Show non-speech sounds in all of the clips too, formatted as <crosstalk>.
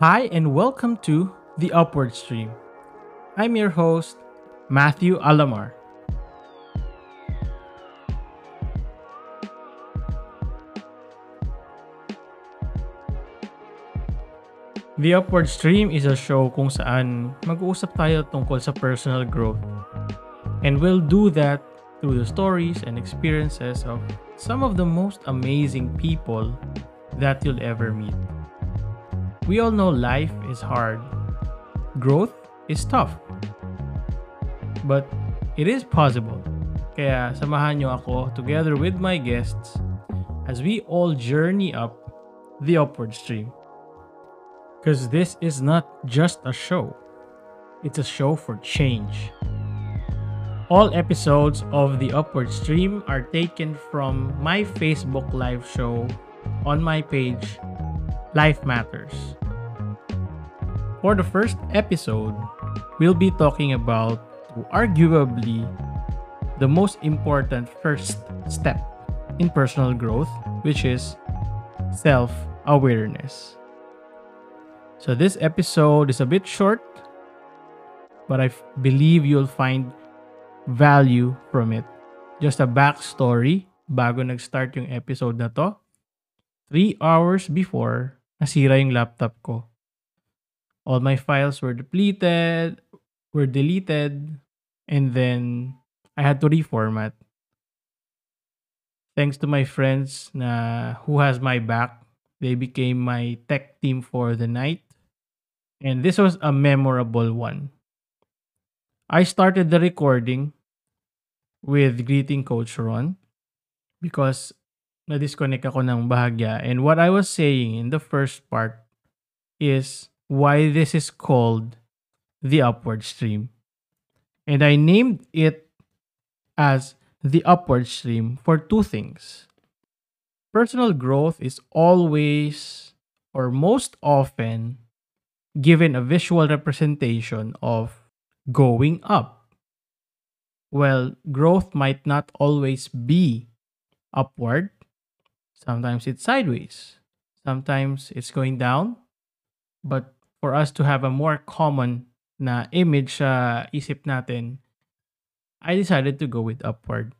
Hi, and welcome to The Upward Stream. I'm your host, Matthew Alamar. The Upward Stream is a show kung saan mag-uusap tayo tungkol sa personal growth. And we'll do that through the stories and experiences of some of the most amazing people that you'll ever meet. We all know life is hard. Growth is tough. But it is possible. Kaya samahan nyo ako together with my guests as we all journey up the upward stream. Because this is not just a show, it's a show for change. All episodes of The Upward Stream are taken from my Facebook live show on my page, Life Matters. For the first episode, we'll be talking about arguably the most important first step in personal growth, which is self awareness. So this episode is a bit short, but I f- believe you'll find value from it. Just a backstory bago nag-start yung episode na to. Three hours before, nasira yung laptop ko. All my files were depleted, were deleted, and then I had to reformat. Thanks to my friends na who has my back, they became my tech team for the night. And this was a memorable one. I started the recording with greeting Coach Ron because na-disconnect ako ng bahagya. And what I was saying in the first part is why this is called the upward stream. And I named it as the upward stream for two things. Personal growth is always or most often given a visual representation of going up. Well, growth might not always be upward. Sometimes it's sideways. Sometimes it's going down. But for us to have a more common na image sa isip natin, I decided to go with upward.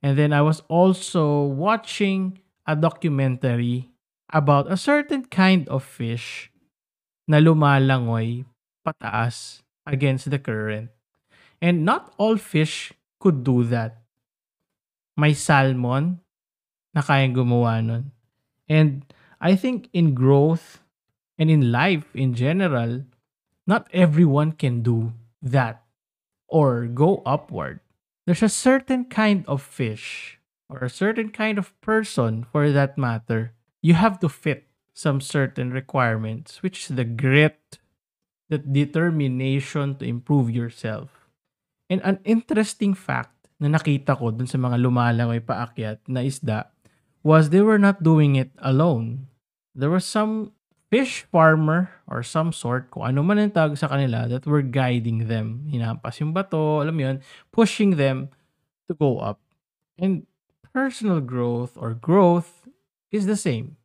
And then I was also watching a documentary about a certain kind of fish na lumalangoy pataas against the current. And not all fish could do that. May salmon na kayang gumawa nun. And I think in growth and in life in general, not everyone can do that or go upward. There's a certain kind of fish or a certain kind of person for that matter. You have to fit some certain requirements, which is the grit, the determination to improve yourself. And an interesting fact na nakita ko dun sa mga lumalangoy paakyat na isda was they were not doing it alone. There was some fish farmer or some sort, kung ano man ang tawag sa kanila, that were guiding them. Hinampas yung bato, alam yun, pushing them to go up. And personal growth or growth is the same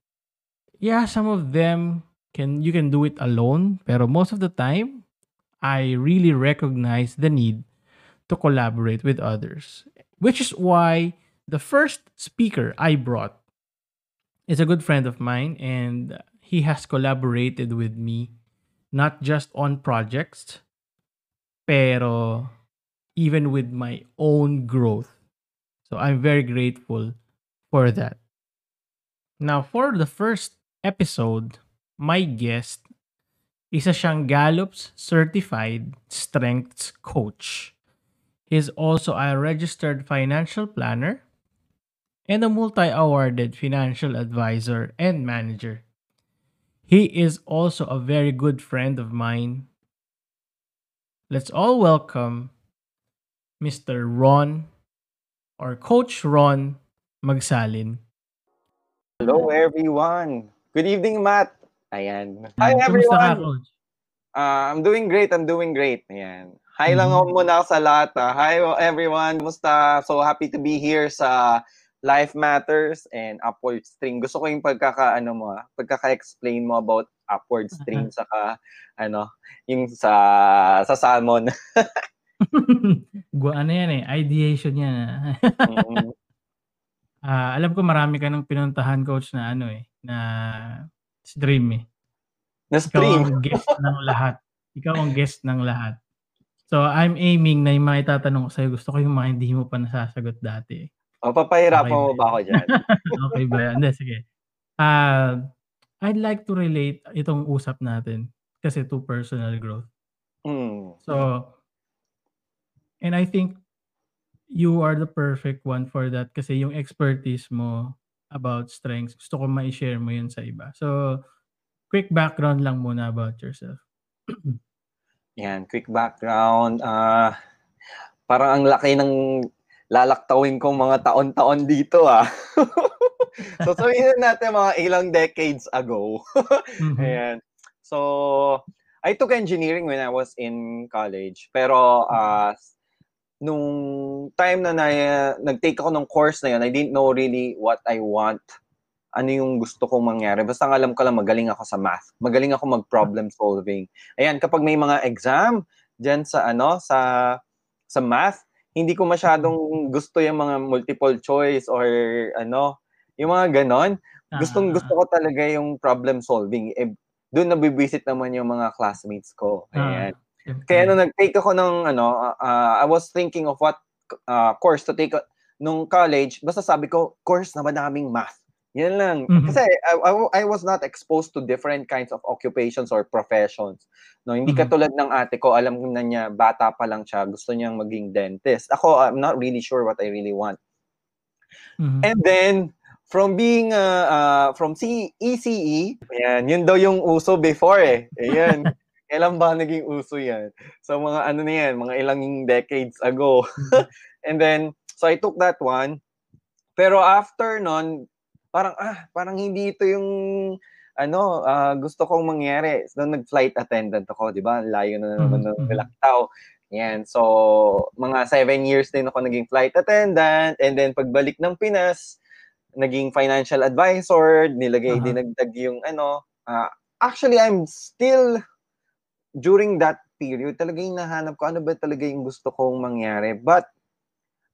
yeah, some of them can you can do it alone, pero most of the time, I really recognize the need to collaborate with others. Which is why the first speaker I brought is a good friend of mine and he has collaborated with me not just on projects pero even with my own growth. So I'm very grateful for that. Now, for the first episode, my guest isa siyang Gallup's certified strengths coach. He's also a registered financial planner and a multi-awarded financial advisor and manager. He is also a very good friend of mine. Let's all welcome Mr. Ron or Coach Ron Magsalin. Hello everyone. Good evening, Matt. Ayan. Hi, everyone. Coach? Uh, I'm doing great. I'm doing great. Ayan. Hi lang ako muna sa lahat. ah. Hi, everyone. Kumusta? So happy to be here sa Life Matters and Upward Stream. Gusto ko yung pagkaka, ano mo, ah, pagkaka-explain mo about upward stream uh-huh. saka ano, yung sa sa salmon. <laughs> Gu ano yan eh, ideation yan. mm-hmm. uh, <laughs> alam ko marami ka nang pinuntahan coach na ano eh, na stream eh. Na stream? Ikaw ang <laughs> guest ng lahat. Ikaw ang guest ng lahat. So, I'm aiming na yung mga itatanong ko sa'yo, gusto ko yung mga hindi mo pa nasasagot dati. O, papahirapan okay, mo ba ako dyan? <laughs> okay ba yan? Hindi, sige. Uh, I'd like to relate itong usap natin kasi to personal growth. Mm. So, and I think you are the perfect one for that kasi yung expertise mo about strengths, gusto ko ma-share mo yun sa iba. So, quick background lang muna about yourself. <clears throat> Yan, quick background. Uh, parang ang laki ng lalaktawin kong mga taon-taon dito ah. <laughs> so sabihin natin mga ilang decades ago. mm-hmm. Ayan. So, I took engineering when I was in college. Pero uh, nung time na, na nag-take ako ng course na yun, I didn't know really what I want ano yung gusto kong mangyari. Basta alam ko lang magaling ako sa math. Magaling ako mag-problem solving. Ayan, kapag may mga exam diyan sa ano, sa sa math, hindi ko masyadong gusto yung mga multiple choice or ano, yung mga ganon. Gustong gusto ko talaga yung problem solving. Eh, doon nabibisit naman yung mga classmates ko. Ayan. Uh, Kaya nung nag-take ako ng ano, uh, I was thinking of what uh, course to take nung college, basta sabi ko, course na madaming math. Yan lang. Mm-hmm. Kasi I, I, I was not exposed to different kinds of occupations or professions. No, hindi mm-hmm. katulad ng ate ko, alam na niya bata pa lang siya, gusto niyang maging dentist. Ako, I'm not really sure what I really want. Mm-hmm. And then from being uh, uh from C ECE, yan, yun daw yung uso before eh. Ayan. <laughs> Kailan ba naging uso yan? So mga ano na yan, mga ilang decades ago. Mm-hmm. <laughs> and then so I took that one. Pero after nun, parang ah, parang hindi ito yung ano, uh, gusto kong mangyari. So, nag-flight attendant ako, di ba? Layo na naman mm-hmm. ng Laktaw. Yan. So, mga seven years din ako naging flight attendant. And then, pagbalik ng Pinas, naging financial advisor, nilagay, uh-huh. dinagdag yung ano. Uh, actually, I'm still, during that period, talaga yung nahanap ko, ano ba talaga yung gusto kong mangyari. But,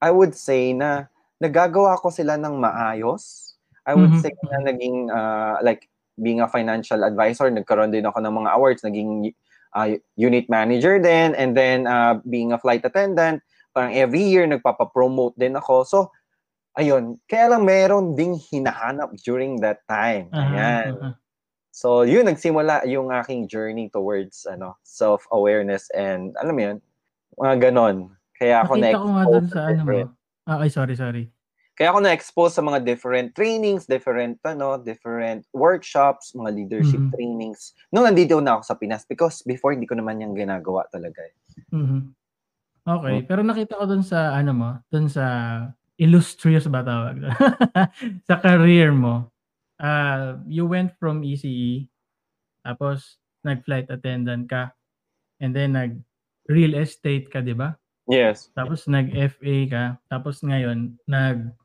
I would say na nagagawa ko sila ng maayos I would mm-hmm. say na naging uh, like being a financial advisor, nagkaroon din ako ng mga awards, naging uh, unit manager din, and then uh, being a flight attendant, parang every year nagpapa-promote din ako. So, ayun, kaya lang meron ding hinahanap during that time. Uh-huh, Ayan. Uh-huh. So, yun, nagsimula yung aking journey towards ano self-awareness and, alam mo yun, mga ganon. Kaya ako Nakita na ko nga dun sa ano mo. Ah, ay, sorry, sorry. Kaya ako na-expose sa mga different trainings, different ano, different workshops, mga leadership mm-hmm. trainings. Nung nandito na ako sa Pinas because before hindi ko naman yung ginagawa talaga. Eh. Mm-hmm. Okay, hmm? pero nakita ko dun sa ano mo, dun sa illustrious ba tawag? <laughs> sa career mo. Uh, you went from ECE, tapos nag-flight attendant ka, and then nag real estate ka, di ba? Yes. Tapos nag-FA ka, tapos ngayon nag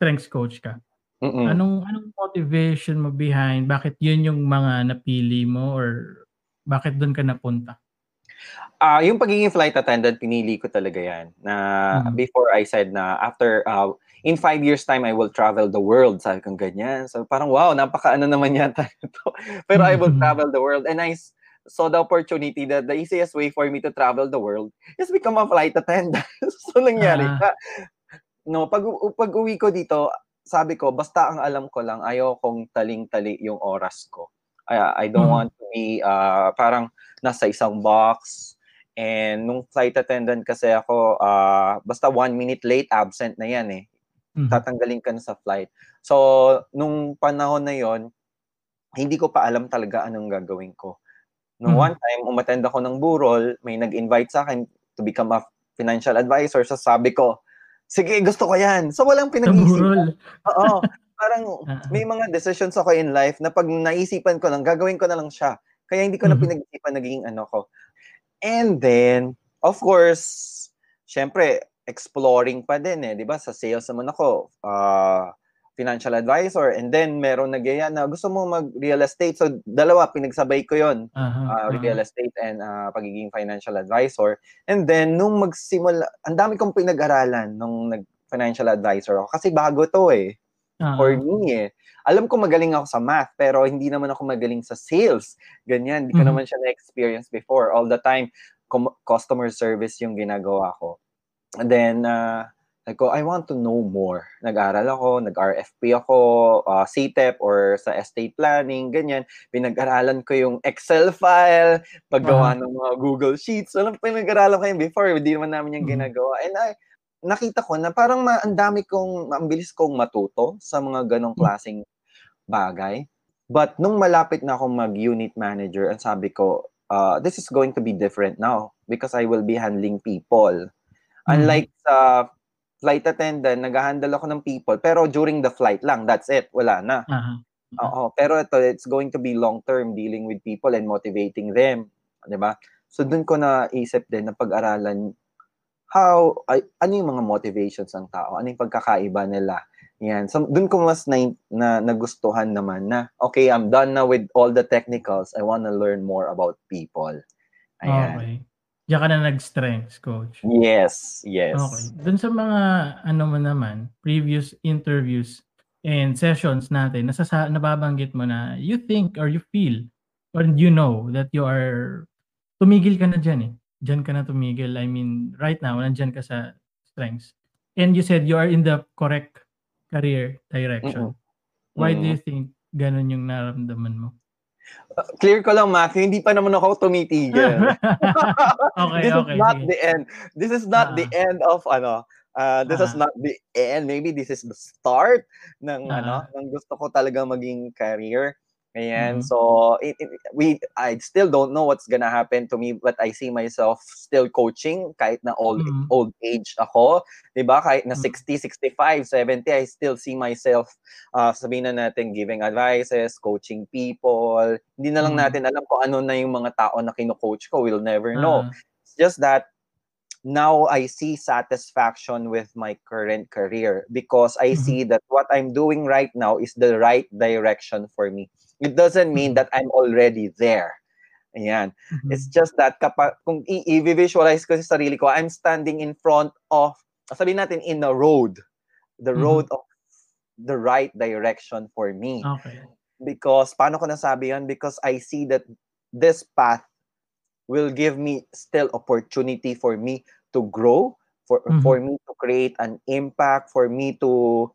strengths coach ka. Mm-mm. Anong anong motivation mo behind bakit 'yun yung mga napili mo or bakit doon ka napunta? Ah, uh, yung pagiging flight attendant pinili ko talaga 'yan. Na mm-hmm. before I said na after uh, in five years time I will travel the world. Sabi ko ganyan. So parang wow, napaka-ano naman yata <laughs> ito. Pero mm-hmm. I will travel the world and I saw the opportunity that the easiest way for me to travel the world is become a flight attendant. <laughs> so nangyari, uh-huh no, pag pag uwi ko dito, sabi ko, basta ang alam ko lang, ayaw kong taling-tali yung oras ko. I, I don't mm. want to be uh, parang nasa isang box. And nung flight attendant kasi ako, uh, basta one minute late, absent na yan eh. Mm. Tatanggalin ka na sa flight. So, nung panahon na yon hindi ko pa alam talaga anong gagawin ko. Nung mm. one time, umattend ako ng burol, may nag-invite sa akin to become a financial advisor. So sabi ko, sige, gusto ko yan. So, walang pinag-iisipan. Oo. Parang <laughs> may mga decisions ako in life na pag naisipan ko lang, gagawin ko na lang siya. Kaya hindi ko na mm-hmm. pinag-isipan naging ano ko. And then, of course, syempre, exploring pa din eh, 'di ba? Sa sales naman ako, uh, financial advisor and then meron nagaya na gusto mo mag real estate so dalawa pinagsabay ko yon Uh-huh. uh, uh-huh. real estate and uh, pagiging financial advisor and then nung magsimula ang dami kong pinag-aralan nung nag financial advisor ako kasi bago to eh for Uh-huh. me eh alam ko magaling ako sa math pero hindi naman ako magaling sa sales ganyan hindi ko Mhm. naman siya na-experience before all the time com- customer service yung ginagawa ko and then uh, ko, I want to know more. Nag-aral ako, nag-RFP ako, uh, CTEP or sa estate planning, ganyan. Pinag-aralan ko yung Excel file, paggawa ng mga Google Sheets. Alam, pinag-aralan ko yun before, hindi naman namin yung Mhm. ginagawa. And I, nakita ko na parang ma- ang dami kong, ang bilis kong matuto sa mga ganong klaseng bagay. But nung malapit na akong mag-unit manager, ang sabi ko, uh, this is going to be different now because I will be handling people. Unlike sa flight attendant, nag-handle ako ng people, pero during the flight lang, that's it, wala na. Uh-huh. Oo, pero ito, it's going to be long-term dealing with people and motivating them. Di ba? So, dun ko naisip din na pag-aralan how, ay, ano yung mga motivations ng tao, ano yung pagkakaiba nila. Yan. So, dun ko mas na, na, nagustuhan naman na, okay, I'm done now with all the technicals. I want to learn more about people. Ayan. Okay. Diyan ka na nag-strengths, coach. Yes, yes. Okay. Dun sa mga ano mo naman, previous interviews and sessions natin, nasasa nababanggit mo na you think or you feel or you know that you are tumigil ka na dyan eh. Dyan ka na tumigil. I mean, right now, nandyan ka sa strengths. And you said you are in the correct career direction. Why do Mm. you think ganun yung naramdaman mo? Clear ko lang, Matthew, hindi pa naman ako tumitigil. <laughs> okay, this okay. is not the end. This is not the Ah. end of ano. Uh, this is Ah. not the end. Maybe this is the start ng Ah. ano, ng gusto ko talaga maging career. Ayan. Mhm. So, it, it- we I still don't know what's gonna happen to me, but I see myself still coaching kahit na old Mhm. old age ako, 'di ba? Kahit na Mhm. 60, 65, 70, I still see myself uh, sabihin na natin giving advices, coaching people. Hindi na lang Mhm. natin alam kung ano na yung mga tao na kino-coach ko. We'll never know. Ah, It's just that now I see satisfaction with my current career because I Mhm. see that what I'm doing right now is the right direction for me. It doesn't mean Mhm. that I'm already there. Ayan. mhm. It's just that kapag kung i-visualize ko sa sarili ko, I'm standing in front of, sabihin natin in a road, the Mhm. road of the right direction for me Okay. because paano ko nasabi yan because I see that this path will give me still opportunity for me to grow for Mhm. for me to create an impact for me to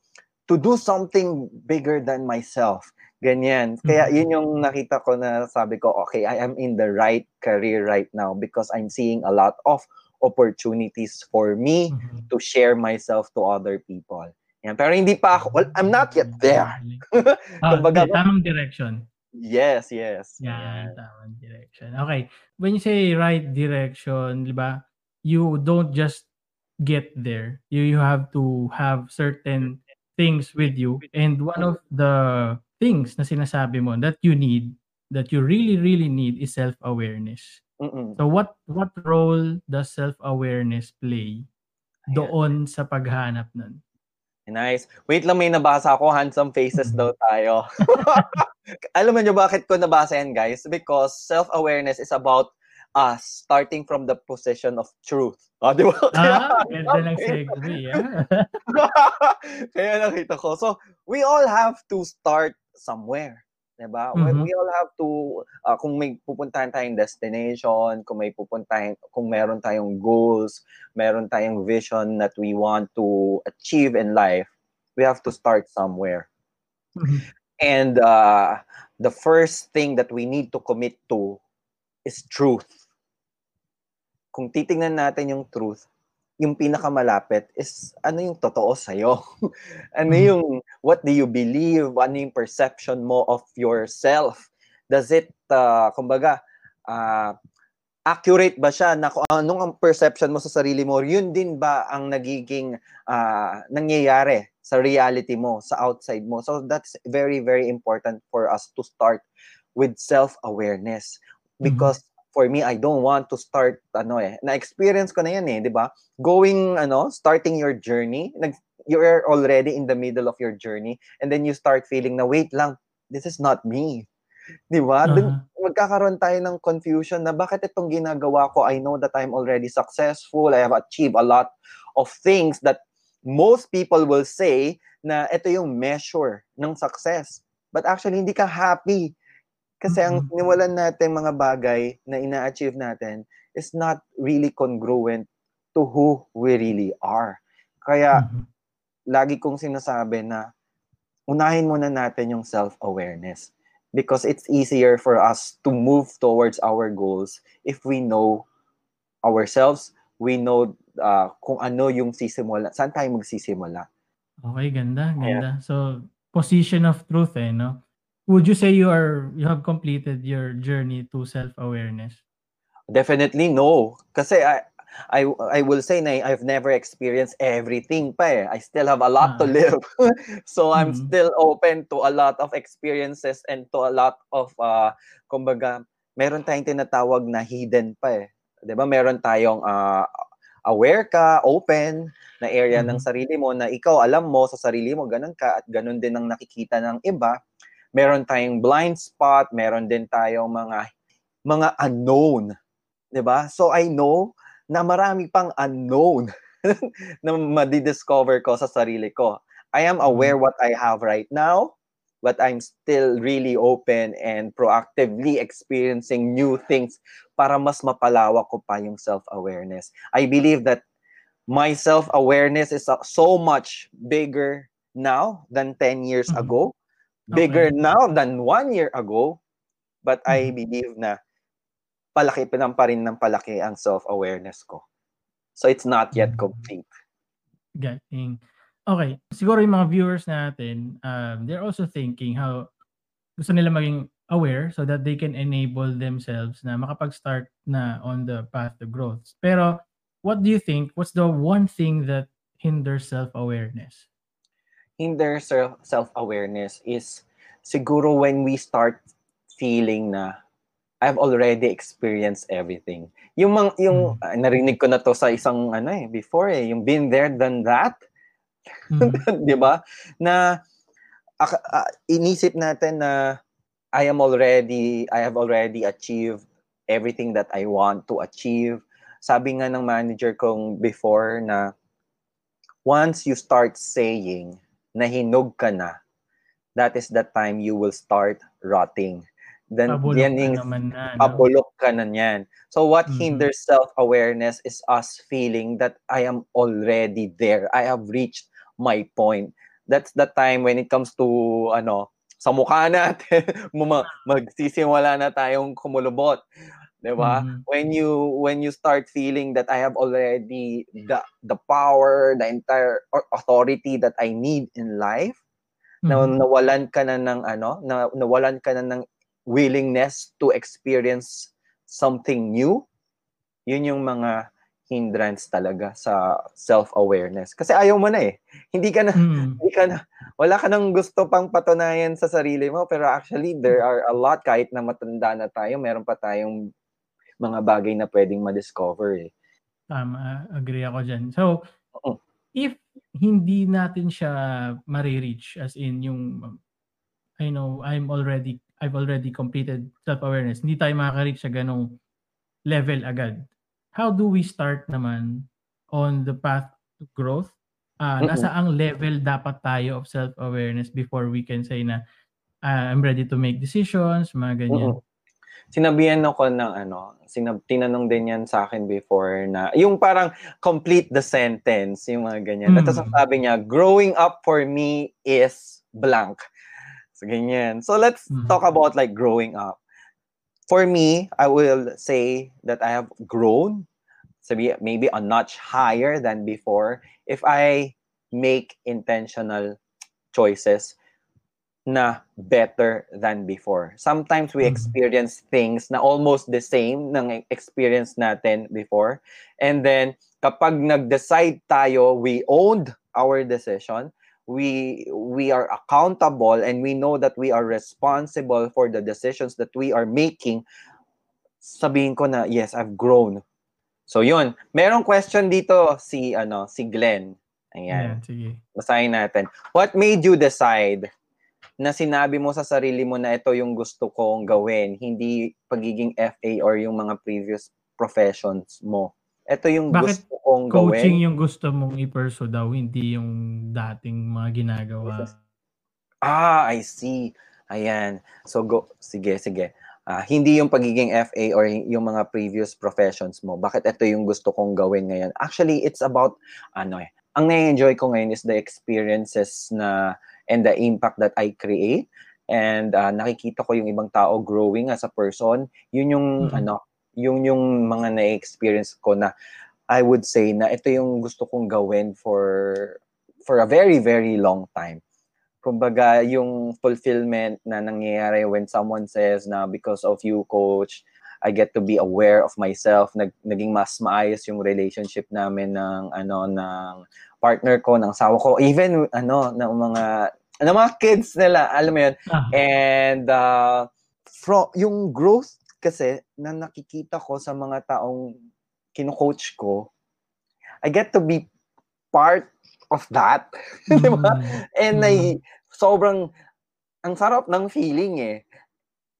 to do something bigger than myself ganyan kaya Mhm. yun yung nakita ko na sabi ko okay I am in the right career right now because I'm seeing a lot of opportunities for me Mhm. to share myself to other people yan pero hindi pa ako well, I'm not yet there <laughs> Ah, Kumbaga- hindi, tamang direction. Yes, yes. Yan, tamang direction. Okay. When you say right direction, di ba, you don't just get there. You you have to have certain things with you. And one of the things na sinasabi mo that you need, that you really, really need is self-awareness. Mm-mm. So what what role does self-awareness play Ayan. doon sa paghanap nun? Nice. Wait lang, may nabasa ako. Handsome faces daw tayo. <laughs> Alam mo nyo bakit ko nabasa yan, guys? Because self-awareness is about us starting from the position of truth. Oh, di ba? Ah, ganda ng <laughs> segue. ah. <laughs> Kaya nakita ko. So, we all have to start somewhere. Diba? We- Mhm. We all have to, uh, kung may pupuntahan tayong destination, kung may pupuntahan, kung meron tayong goals, meron tayong vision that we want to achieve in life, we have to start somewhere. Mhm. And uh, the first thing that we need to commit to is truth. Kung titingnan natin yung truth, yung pinakamalapit is ano yung totoo sa'yo. <laughs> ano Mhm. yung, what do you believe? Ano yung perception mo of yourself? Does it, uh, kumbaga, uh, accurate ba siya na kung anong ang perception mo sa sarili mo, yun din ba ang nagiging ah, nangyayari sa reality mo, sa outside mo. So that's very, very important for us to start with self-awareness. Because for me, I don't want to start, ano eh, na-experience ko na yan eh, di ba? Going, ano, starting your journey, nag, you're already in the middle of your journey and then you start feeling na wait lang, this is not me. Di ba? Uh-huh. Dun, magkakaroon tayo ng confusion na bakit itong ginagawa ko, I know that I'm already successful, I have achieved a lot of things that most people will say na ito yung measure ng success. But actually, hindi ka happy. Kasi ang siniwalan natin mga bagay na ina-achieve natin is not really congruent to who we really are. Kaya, lagi kong sinasabi na unahin muna natin yung self-awareness because it's easier for us to move towards our goals if we know ourselves, we know uh, kung ano yung sisimula, saan tayo magsisimula. Okay, ganda, ganda. So, position of truth eh, no? Would you say you are you have completed your journey to self-awareness? Definitely no. Kasi I, I, I will say na I've never experienced everything pa eh. I still have a lot to Ah. live. <laughs> so I'm Mhm. still open to a lot of experiences and to a lot of, uh, kumbaga, meron tayong tinatawag na hidden pa eh. 'Di ba Meron tayong uh, aware ka, open na area ng Mhm. sarili mo na ikaw alam mo sa sarili mo ganun ka at ganun din ang nakikita ng iba. Meron tayong blind spot, meron din tayong mga mga unknown, 'di ba? So I know na marami pang unknown <laughs> na madi-discover ko sa sarili ko. I am aware what I have right now, but I'm still really open and proactively experiencing new things para mas mapalawak ko pa yung self-awareness. I believe that my self-awareness is so much bigger now than 10 years Mhm. ago, bigger Okay. now than one year ago, but I Mhm. believe na palaki pa ng pa rin ng palaki ang self-awareness ko. So it's not yet Mhm. complete. Galing. Okay, siguro yung mga viewers natin, um, they're also thinking how gusto nila maging aware so that they can enable themselves na makapag-start na on the path to growth. Pero what do you think, what's the one thing that hinders self-awareness? Hinder self- self-awareness is siguro when we start feeling na I've already experienced everything. Yung mga, yung Mm. ah, narinig ko na to sa isang ano eh before eh, yung been there done that, Mhm. <laughs> 'di ba? Na ak- ah, inisip natin na I am already I have already achieved everything that I want to achieve. Sabi nga ng manager kong before na once you start saying na hinog ka na, that is the time you will start rotting. Then Pabulok yan ka yung naman na, no? pabulok ka na yan. So what Mhm. hinders self-awareness is us feeling that I am already there. I have reached my point. That's the time when it comes to ano, sa mukha natin, <laughs> muma- magsisimula na tayong kumulubot. 'Di ba? Mhm. When you when you start feeling that I have already the the power, the entire au- authority that I need in life, na Mhm. nawalan ka na ng ano, na nawalan ka na ng willingness to experience something new, yun yung mga hindrance talaga sa self-awareness. Kasi ayaw mo na eh. Hindi ka na, Mm. <laughs> hindi ka na, wala ka nang gusto pang patunayan sa sarili mo, pero actually, there are a lot, kahit na matanda na tayo, meron pa tayong mga bagay na pwedeng ma-discover eh. Tama, agree ako dyan. So, Oo. if hindi natin siya marireach as in yung I know I'm already I've already completed self-awareness. Hindi tayo makaka-reach sa ganong level agad. How do we start naman on the path to growth? Ah, Mm-mm. nasa ang level dapat tayo of self-awareness before we can say na ah, I'm ready to make decisions, mga ganyan. Mm-mm. Sinabihan ako ng ano, sinab tinanong din yan sa akin before na, yung parang complete the sentence, yung mga ganyan. Mm. tapos sabi niya, growing up for me is blank. So, ganyan. So, let's Mhm. talk about like growing up. For me, I will say that I have grown, sabi, maybe a notch higher than before if I make intentional choices na better than before. Sometimes we Mhm. experience things na almost the same ng experience natin before. And then, kapag nag-decide tayo, we owned our decision, we we are accountable and we know that we are responsible for the decisions that we are making, sabihin ko na, yes, I've grown. So yun, merong question dito si ano si Glenn. Ayan. Ayan, sige. Basahin natin. What made you decide na sinabi mo sa sarili mo na ito yung gusto kong gawin, hindi pagiging FA or yung mga previous professions mo? Ito yung Bakit gusto kong Coaching gawin. yung gusto mong i-pursue daw, hindi yung dating mga ginagawa. Ah, I see. Ayan. So, go. Sige, sige. Ah, hindi yung pagiging FA or yung mga previous professions mo. Bakit ito yung gusto kong gawin ngayon? Actually, it's about, ano eh, ang na-enjoy ko ngayon is the experiences na and the impact that I create. And ah, nakikita ko yung ibang tao growing as a person. Yun yung, Mhm. ano, yung, yung mga na-experience ko na I would say na ito yung gusto kong gawin for for a very, very long time kumbaga yung fulfillment na nangyayari when someone says na because of you coach I get to be aware of myself nag naging mas maayos yung relationship namin ng ano ng partner ko ng sawa ko even ano ng mga ng mga kids nila alam mo yun Ah, and uh, from yung growth kasi na nakikita ko sa mga taong kino-coach ko I get to be part of that <laughs> di ba? mm, And Mm. ay, sobrang, ang sarap ng feeling eh.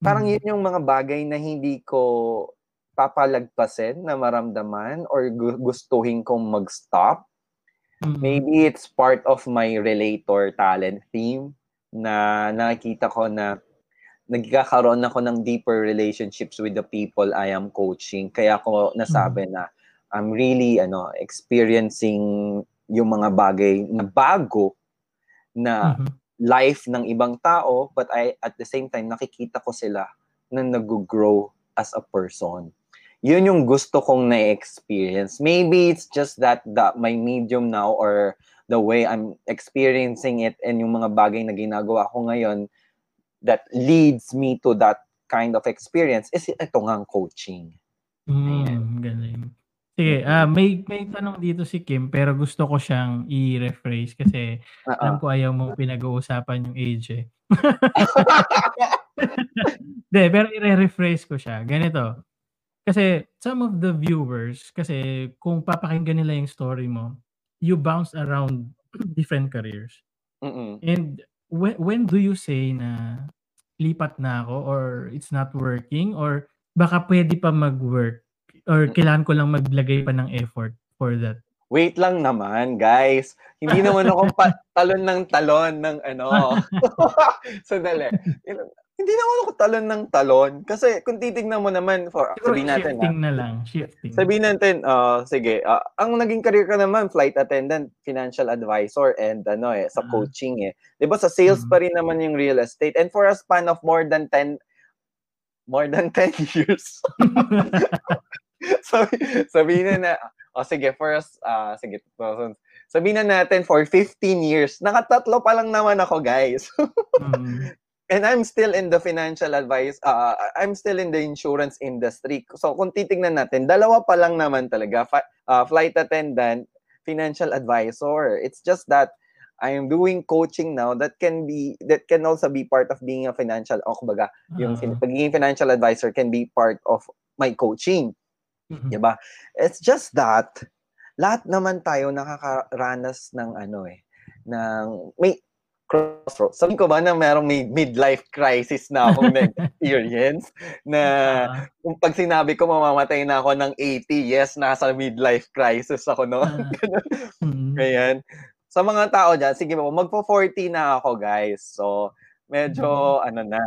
Parang mm, yun yung mga bagay na hindi ko papalagpasin na maramdaman or gu- gustuhin kong mag-stop. mm, Maybe it's part of my relator talent theme na nakikita ko na nagkakaroon ako ng deeper relationships with the people I am coaching. Kaya ako nasabi na I'm really ano experiencing yung mga bagay na bago na mhm. Life ng ibang tao but I at the same time nakikita ko sila na nag-grow as a person. Yun yung gusto kong na-experience. Maybe it's just that the, my medium now or the way I'm experiencing it and yung mga bagay na ginagawa ko ngayon that leads me to that kind of experience is ito nga ang coaching. Mm, galing. Sige, ah may may tanong dito si Kim pero gusto ko siyang i-rephrase kasi alam Oo. ko ayaw mong pinag-uusapan yung age eh. <laughs> Hindi, pero i-rephrase ko siya. Ganito. Kasi some of the viewers, kasi kung papakinggan nila yung story mo, you bounce around <clears throat> different careers. Mm-mm. And when, when do you say na lipat na ako or it's not working or baka pwede pa mag-work or kailangan ko lang maglagay pa ng effort for that? Wait lang naman, guys. Hindi naman ako pa- <laughs> talon ng talon ng ano. <laughs> <laughs> Sandali. Hindi naman ako talon ng talon. Kasi kung titignan mo naman, for, Siguro sabihin natin, ah, shifting na lang. Shifting. sabihin natin, ah, sige, ah, ang naging career ka naman, flight attendant, financial advisor, and ano eh, sa Ah. coaching eh. Ba sa sales Mhm. pa rin naman yung real estate. And for a span of more than 10, more than 10 years. <laughs> Sabi, sabihin na na, o sige, for us, ah, sige, sabihin na natin for 15 years, nakatatlo pa lang naman ako, guys. Mm. <laughs> And I'm still in the financial advice, uh, I'm still in the insurance industry. So kung titingnan natin, dalawa pa lang naman talaga, Fa- uh, flight attendant, financial advisor. It's just that I am doing coaching now that can be that can also be part of being a financial o kumbaga, yung fin- pagiging financial advisor can be part of my coaching. Mhm. 'di ba? It's just that lahat naman tayo nakakaranas ng ano eh, ng may crossroads. Sabi ko ba na merong may midlife crisis na akong <laughs> na-experience na Ah. kung pag sinabi ko mamamatay na ako ng 80, yes, nasa midlife crisis ako no. Ah. <laughs> Mm. Ayan. Sa mga tao dyan, sige po, magpo-40 na ako, guys. So, medyo, ano na,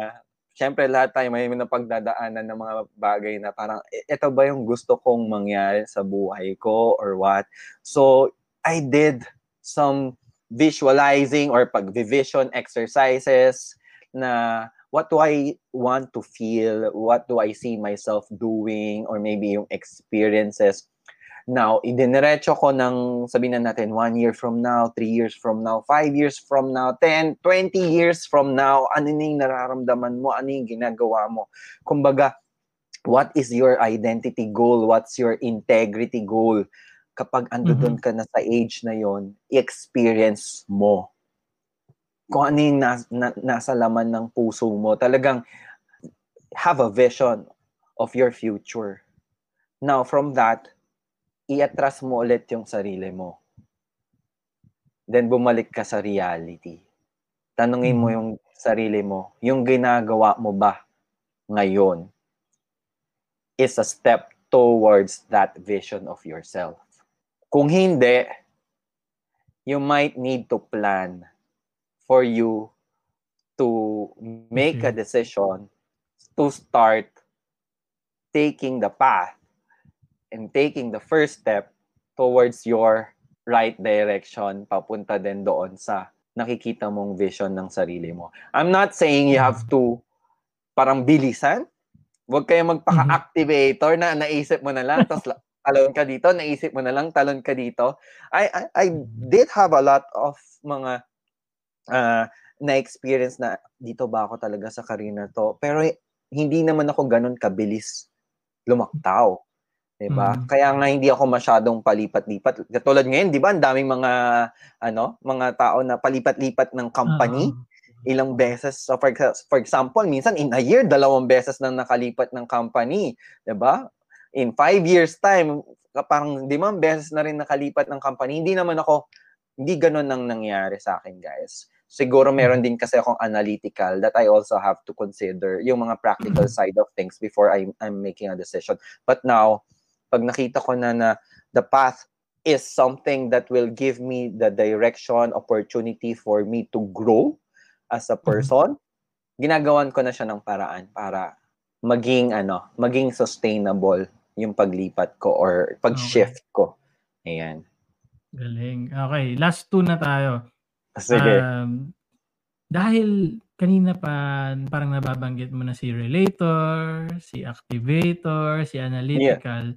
syempre lahat tayo may napagdadaanan ng mga bagay na parang, "E- ito ba yung gusto kong mangyari sa buhay ko or what? So, I did some visualizing or pag-vision exercises na what do I want to feel? What do I see myself doing? Or maybe yung experiences Now, idiniretso ko ng, sabihin na natin, one year from now, three years from now, five years from now, 10, 20 years from now, ano na yung nararamdaman mo, ano yung ginagawa mo. Kumbaga, what is your identity goal? What's your integrity goal? Kapag ando Mhm. doon ka na sa age na yon, i-experience mo. Kung ano yung nas- na- nasa laman ng puso mo, talagang have a vision of your future. Now, from that, i-atras mo ulit yung sarili mo. then bumalik ka sa reality. Tanungin mo Mhm. yung sarili mo, yung ginagawa mo ba ngayon is a step towards that vision of yourself. Kung hindi, you might need to plan for you to make a Okay. decision to start taking the path and taking the first step towards your right direction papunta din doon sa nakikita mong vision ng sarili mo. I'm not saying you have to parang bilisan. Huwag kayong magpaka-activator na naisip mo na lang tapos talon ka dito, naisip mo na lang talon ka dito. I I, I did have a lot of mga ah, na-experience na dito ba ako talaga sa career na to. Pero hindi naman ako ganun kabilis lumaktaw. 'Di ba? Mhm. Kaya nga hindi ako masyadong palipat-lipat. Katulad ngayon, 'di ba, ang daming mga ano, mga tao na palipat-lipat ng company Oo. ilang beses. So for, for example, minsan in a year, dalawang beses nang nakalipat ng company. 'di ba? In five years time, parang limang beses na rin nakalipat ng company. Hindi naman ako, hindi ganun nang nangyari sa akin, guys. Siguro meron din kasi akong analytical that I also have to consider yung mga practical side of things before I, I'm making a decision. But now, pag nakita ko na na the path is something that will give me the direction, opportunity for me to grow as a person, ginagawan ko na siya ng paraan para maging ano, maging sustainable yung paglipat ko or pag-shift ko. Ayan. Galing. Okay, last two na tayo. Sige. Um, dahil kanina pa parang nababanggit mo na si relator, si activator, si analytical,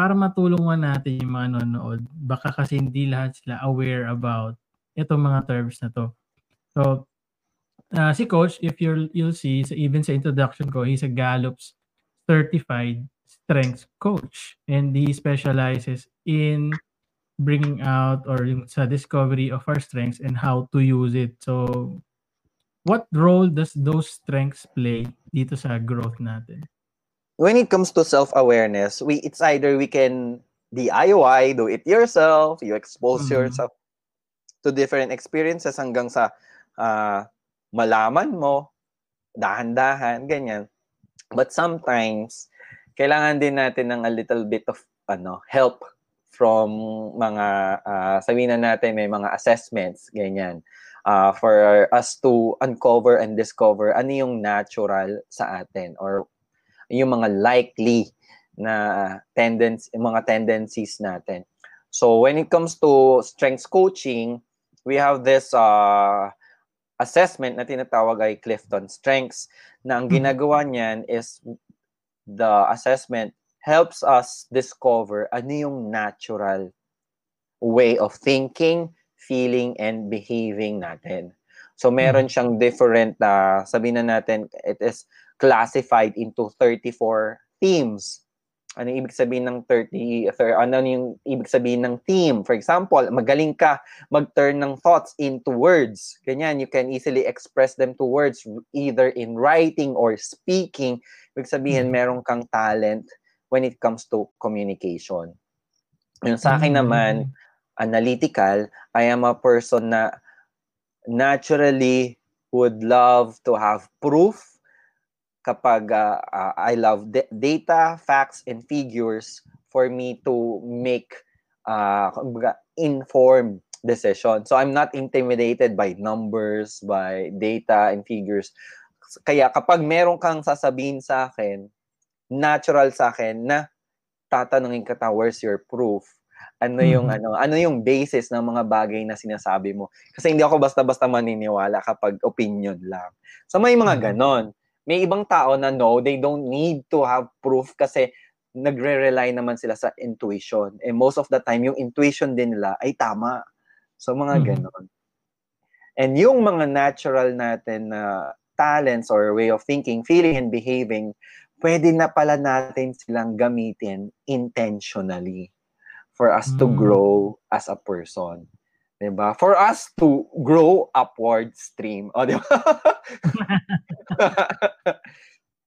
para matulungan natin yung mga nanonood, baka kasi hindi lahat sila aware about itong mga terms na to. So, uh, si coach, if you'll, you'll see, sa, even sa introduction ko, he's a Gallup's certified strengths coach. And he specializes in bringing out or sa discovery of our strengths and how to use it. So, what role does those strengths play dito sa growth natin? When it comes to self-awareness, we it's either we can DIY, do it yourself, you expose Mhm. yourself to different experiences hanggang sa ah, malaman mo, dahan-dahan, ganyan. But sometimes, kailangan din natin ng a little bit of ano help from mga, ah, sabihin na natin may mga assessments, ganyan. ah, for us to uncover and discover ano yung natural sa atin or yung mga likely na tendency, mga tendencies natin. So when it comes to strengths coaching, we have this uh, assessment na tinatawag ay Clifton Strengths na ang Mhm. ginagawa niyan is the assessment helps us discover ano yung natural way of thinking, feeling, and behaving natin. So meron siyang different, uh, sabihin na natin, it is classified into 34 themes. Ano yung ibig sabihin ng 30, thir- ano yung ibig sabihin ng theme? For example, magaling ka mag-turn ng thoughts into words. Ganyan, you can easily express them to words either in writing or speaking. Ibig sabihin, Mhm. meron kang talent when it comes to communication. Yung sa akin Mm, naman, analytical, I am a person na naturally would love to have proof kapag uh, uh, I love da- data, facts, and figures for me to make uh, informed decision. So I'm not intimidated by numbers, by data and figures. Kaya kapag meron kang sasabihin sa akin, natural sa akin na tatanungin ka ta, where's your proof? Ano yung Mhm. ano, ano yung basis ng mga bagay na sinasabi mo? Kasi hindi ako basta-basta maniniwala kapag opinion lang. So may mga Mhm. ganon. May ibang tao na no, they don't need to have proof kasi nagre-rely naman sila sa intuition. And most of the time, yung intuition din nila ay tama. So mga Mhm. ganon. And yung mga natural natin na talents or way of thinking, feeling, and behaving, pwede na pala natin silang gamitin intentionally for us to Mm. grow as a person. 'Di ba? For us to grow upward stream. O, 'di ba? <laughs>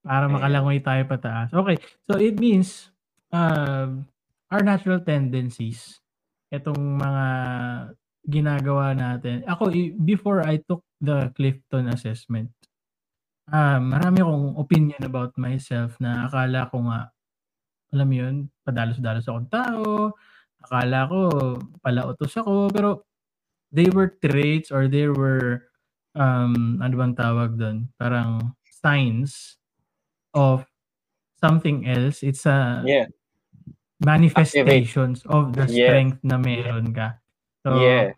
Para makalangoy tayo pataas. Okay, so it means, um, our natural tendencies, itong mga ginagawa natin. Ako, before I took the Clifton assessment, uh, marami akong opinion about myself na akala ko nga, alam mo yun, padalos-dalos akong tao, akala ko palautos ako, pero they were traits or there were, um, ano bang tawag doon? Parang signs of something else. It's a Yeah. manifestations of the Yeah. strength na meron ka. So, Yeah.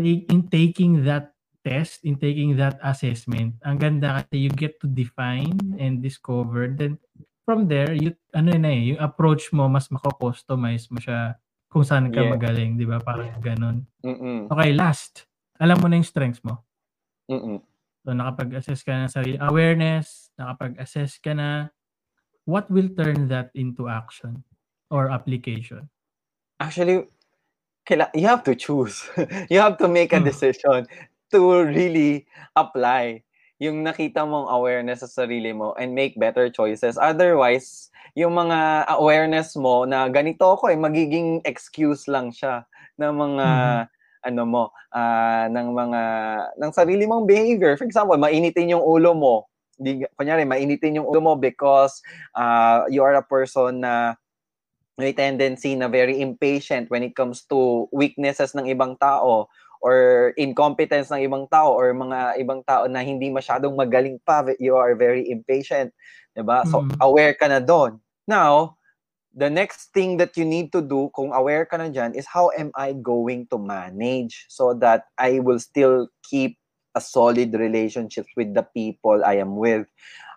take, in taking that test, in taking that assessment, ang ganda kasi you get to define and discover. Then, from there, you, ano na eh, yung approach mo, mas mako-customize mo siya kung saan ka Yeah. magaling, di ba? Parang ganun. Mm-mm. Okay, last. Alam mo na yung strengths mo. Mm-mm. So, nakapag-assess ka na sa awareness, nakapag-assess ka na, what will turn that into action or application? Actually, kaila- you have to choose. <laughs> you have to make a Hmm. decision to really apply yung nakita mong awareness sa sarili mo and make better choices. Otherwise, yung mga awareness mo na ganito ako eh, magiging excuse lang siya ng mga Mhm. ano mo, ah, ng mga ng sarili mong behavior. For example, mainitin yung ulo mo. Di, kunyari, mainitin yung ulo mo because ah, you are a person na may tendency na very impatient when it comes to weaknesses ng ibang tao or incompetence ng ibang tao or mga ibang tao na hindi masyadong magaling pa, you are very impatient, 'di ba? So Mhm. aware ka na doon. Now, the next thing that you need to do kung aware ka na dyan is how am I going to manage so that I will still keep a solid relationship with the people I am with.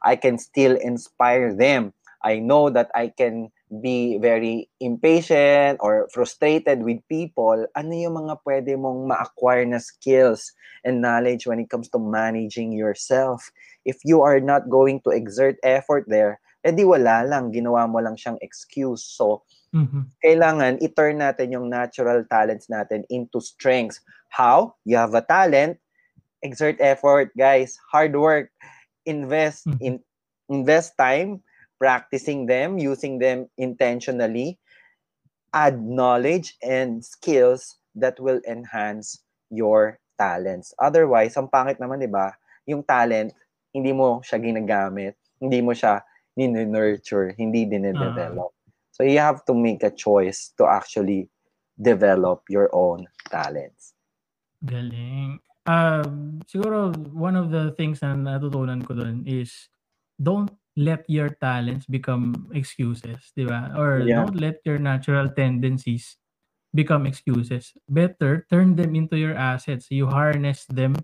I can still inspire them. I know that I can be very impatient or frustrated with people. Ano yung mga pwede mong ma-acquire na skills and knowledge when it comes to managing yourself? If you are not going to exert effort there, edi wala lang, ginawa mo lang siyang excuse. So, Mhm. kailangan i-turn natin yung natural talents natin into strengths. How? You have a talent, exert effort, guys. Hard work. Invest Mhm. in invest time practicing them, using them intentionally. Add knowledge and skills that will enhance your talents. Otherwise, ang pangit naman, 'di ba? Yung talent, hindi mo siya ginagamit, hindi mo siya ni-nurture, hindi dine-develop. So you have to make a choice to actually develop your own talents. Galing. Um, siguro one of the things na natutunan ko dun is don't let your talents become excuses, di ba? Or Yeah. don't let your natural tendencies become excuses. Better turn them into your assets. You harness them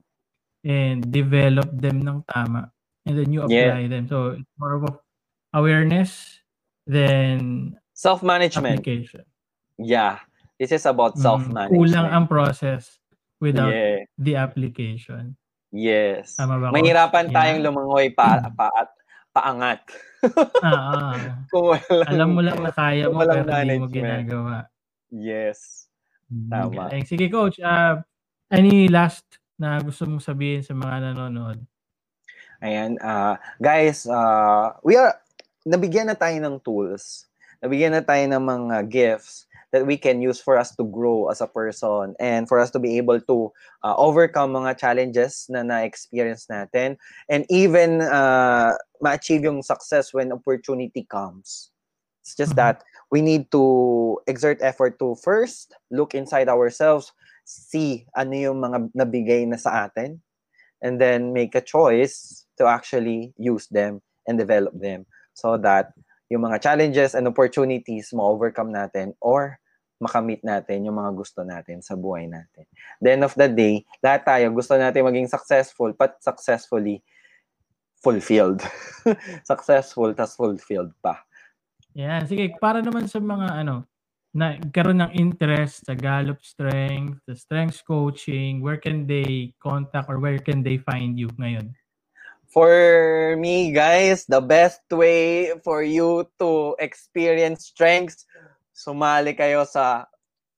and develop them ng tama. And then you Yeah. apply them. So it's more of awareness than Self-management. application. Yeah. This is about Mm, self-management. Kulang ang process without Yeah. the application. Yes. Tama ba, Coach? Mahirapan Yeah. tayong lumangoy pa, pa at paangat. <laughs> Ah, ah. <laughs> Kung walang, Alam mo lang na kaya mo pero hindi mo ginagawa. Yes. Mm, Tama. galing. Sige coach, ah, any last na gusto mong sabihin sa mga nanonood? Ayan, ah, guys, ah, we are, nabigyan na tayo ng tools. Nabigyan na tayo ng mga gifts that we can use for us to grow as a person and for us to be able to uh, overcome mga challenges na na-experience natin and even uh, ma-achieve yung success when opportunity comes. It's just Mhm. that we need to exert effort to first look inside ourselves, see ano yung mga nabigay na sa atin, and then make a choice to actually use them and develop them so that yung mga challenges and opportunities ma-overcome natin or makamit natin yung mga gusto natin sa buhay natin. The end of the day, lahat tayo gusto natin maging successful but successfully fulfilled. <laughs> successful tas fulfilled pa. Yan, sige, para naman sa mga ano, na karon ng interest sa Gallup Strength, sa Strengths Coaching, where can they contact or where can they find you ngayon? For me, guys, the best way for you to experience strengths, sumali kayo sa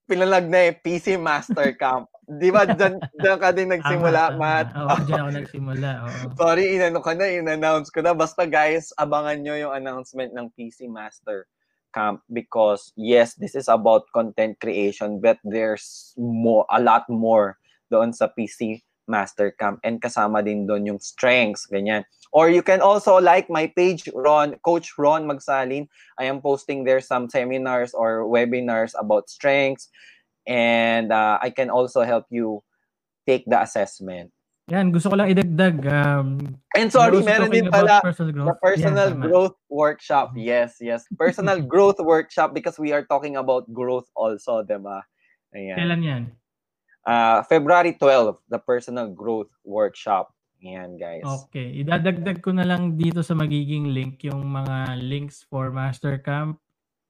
pinalag na eh, PC Master <laughs> Camp. Di ba, dyan, dyan ka din nagsimula, Tama, Matt? tama. Oo, dyan ako nagsimula. Oo. <laughs> Sorry, inano ka na, in-announce ko na. Basta guys, abangan nyo yung announcement ng PC Master camp because yes, this is about content creation, but there's more, a lot more doon sa PC Master Camp and kasama din doon yung strengths, ganyan. Or you can also like my page, Ron, Coach Ron Magsalin. I am posting there some seminars or webinars about strengths and uh, I can also help you take the assessment. Yan, gusto ko lang idagdag. Um, And sorry, meron din pala personal growth. the personal tama. growth workshop. Yes, yes. Personal <laughs> growth workshop because we are talking about growth also, diba? Ayan. Kailan yan? Uh, February 12, the personal growth workshop. Ayan, guys. Okay. Idadagdag ko na lang dito sa magiging link yung mga links for Master Camp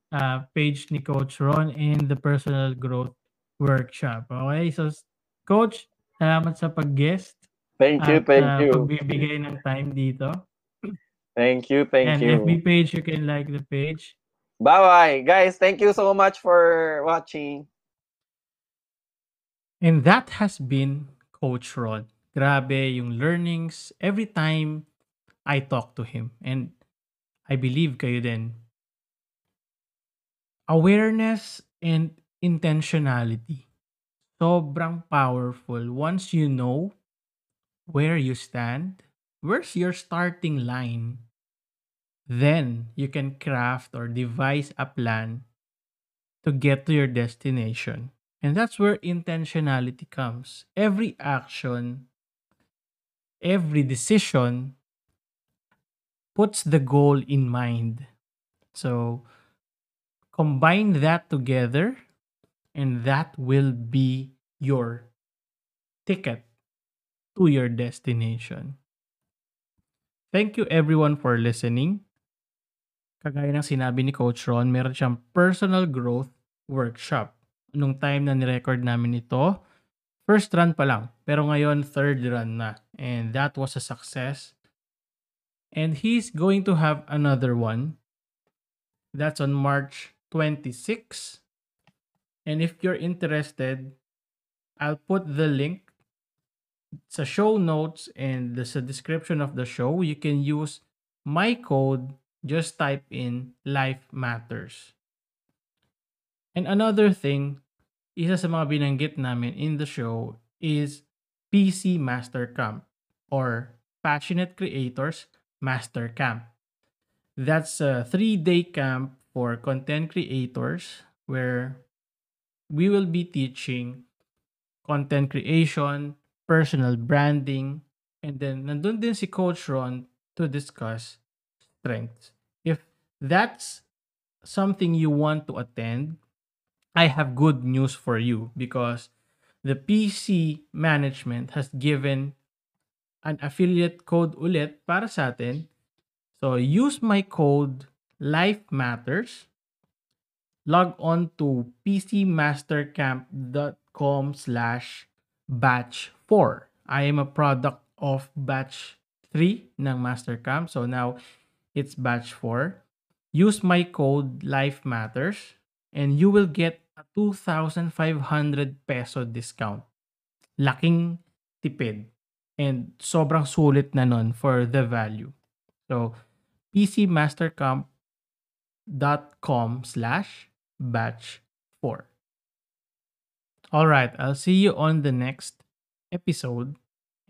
uh, page ni Coach Ron and the personal growth workshop. Okay? So, Coach, salamat sa pag-guest Thank you, at thank uh, you. pagbibigay ng time dito. Thank you, thank you. and you. FB page, you can like the page. Bye-bye. Guys, thank you so much for watching. And that has been Coach Ron. Grabe yung learnings every time I talk to him. And I believe kayo din. Awareness and intentionality. Sobrang powerful once you know where you stand, where's your starting line, then you can craft or devise a plan to get to your destination. And that's where intentionality comes. Every action, every decision puts the goal in mind. So combine that together, and that will be your ticket to your destination. Thank you everyone for listening. Kagaya ng sinabi ni Coach Ron, meron siyang personal growth workshop. Nung time na ni-record namin ito, first run pa lang. Pero ngayon, third run na. And that was a success. And he's going to have another one. That's on March 26. And if you're interested, I'll put the link sa show notes and the sa description of the show. You can use my code. Just type in Life Matters. And another thing, isa sa mga binanggit namin in the show is PC Master Camp or Passionate Creators Master Camp. That's a three-day camp for content creators where we will be teaching content creation, personal branding, and then nandun din si Coach Ron to discuss strengths. If that's something you want to attend, I have good news for you because the PC management has given an affiliate code ulit para sa atin. So use my code Life Matters. Log on to pcmastercamp.com slash batch 4. I am a product of batch 3 ng Mastercamp. So now it's batch 4. Use my code Life Matters and you will get a 2,500 peso discount. Laking tipid. And sobrang sulit na nun for the value. So, pcmastercamp.com slash batch 4. Alright, I'll see you on the next episode.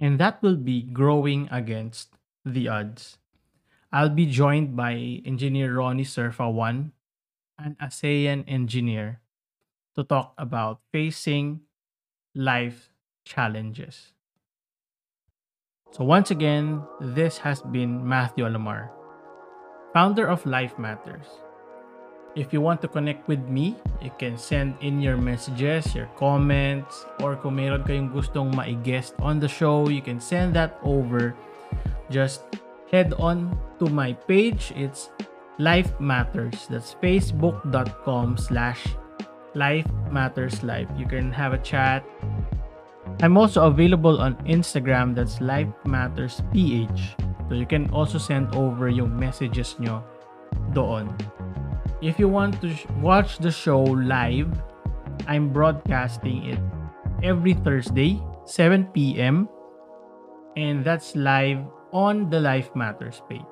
And that will be growing against the odds. I'll be joined by engineer Ronnie Surfa1, an ASEAN engineer, to talk about facing life challenges. So, once again, this has been Matthew Alamar, founder of Life Matters. If you want to connect with me, you can send in your messages, your comments, or kung meron kayong gustong ma-guest on the show, you can send that over. Just head on to my page. It's Life Matters. That's facebook.com slash Life Matters Life. You can have a chat. I'm also available on Instagram. That's Life Matters PH. So you can also send over yung messages nyo doon. If you want to watch the show live, I'm broadcasting it every Thursday, 7 p.m. And that's live on the Life Matters page.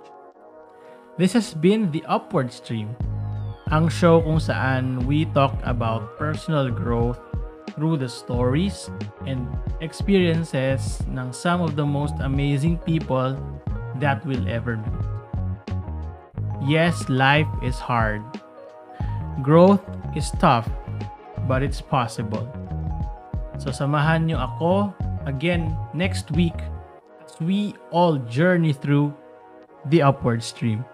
This has been the Upward Stream, ang show kung saan we talk about personal growth through the stories and experiences ng some of the most amazing people that we'll ever meet. Yes, life is hard. Growth is tough, but it's possible. So samahan nyo ako again next week as we all journey through the upward stream.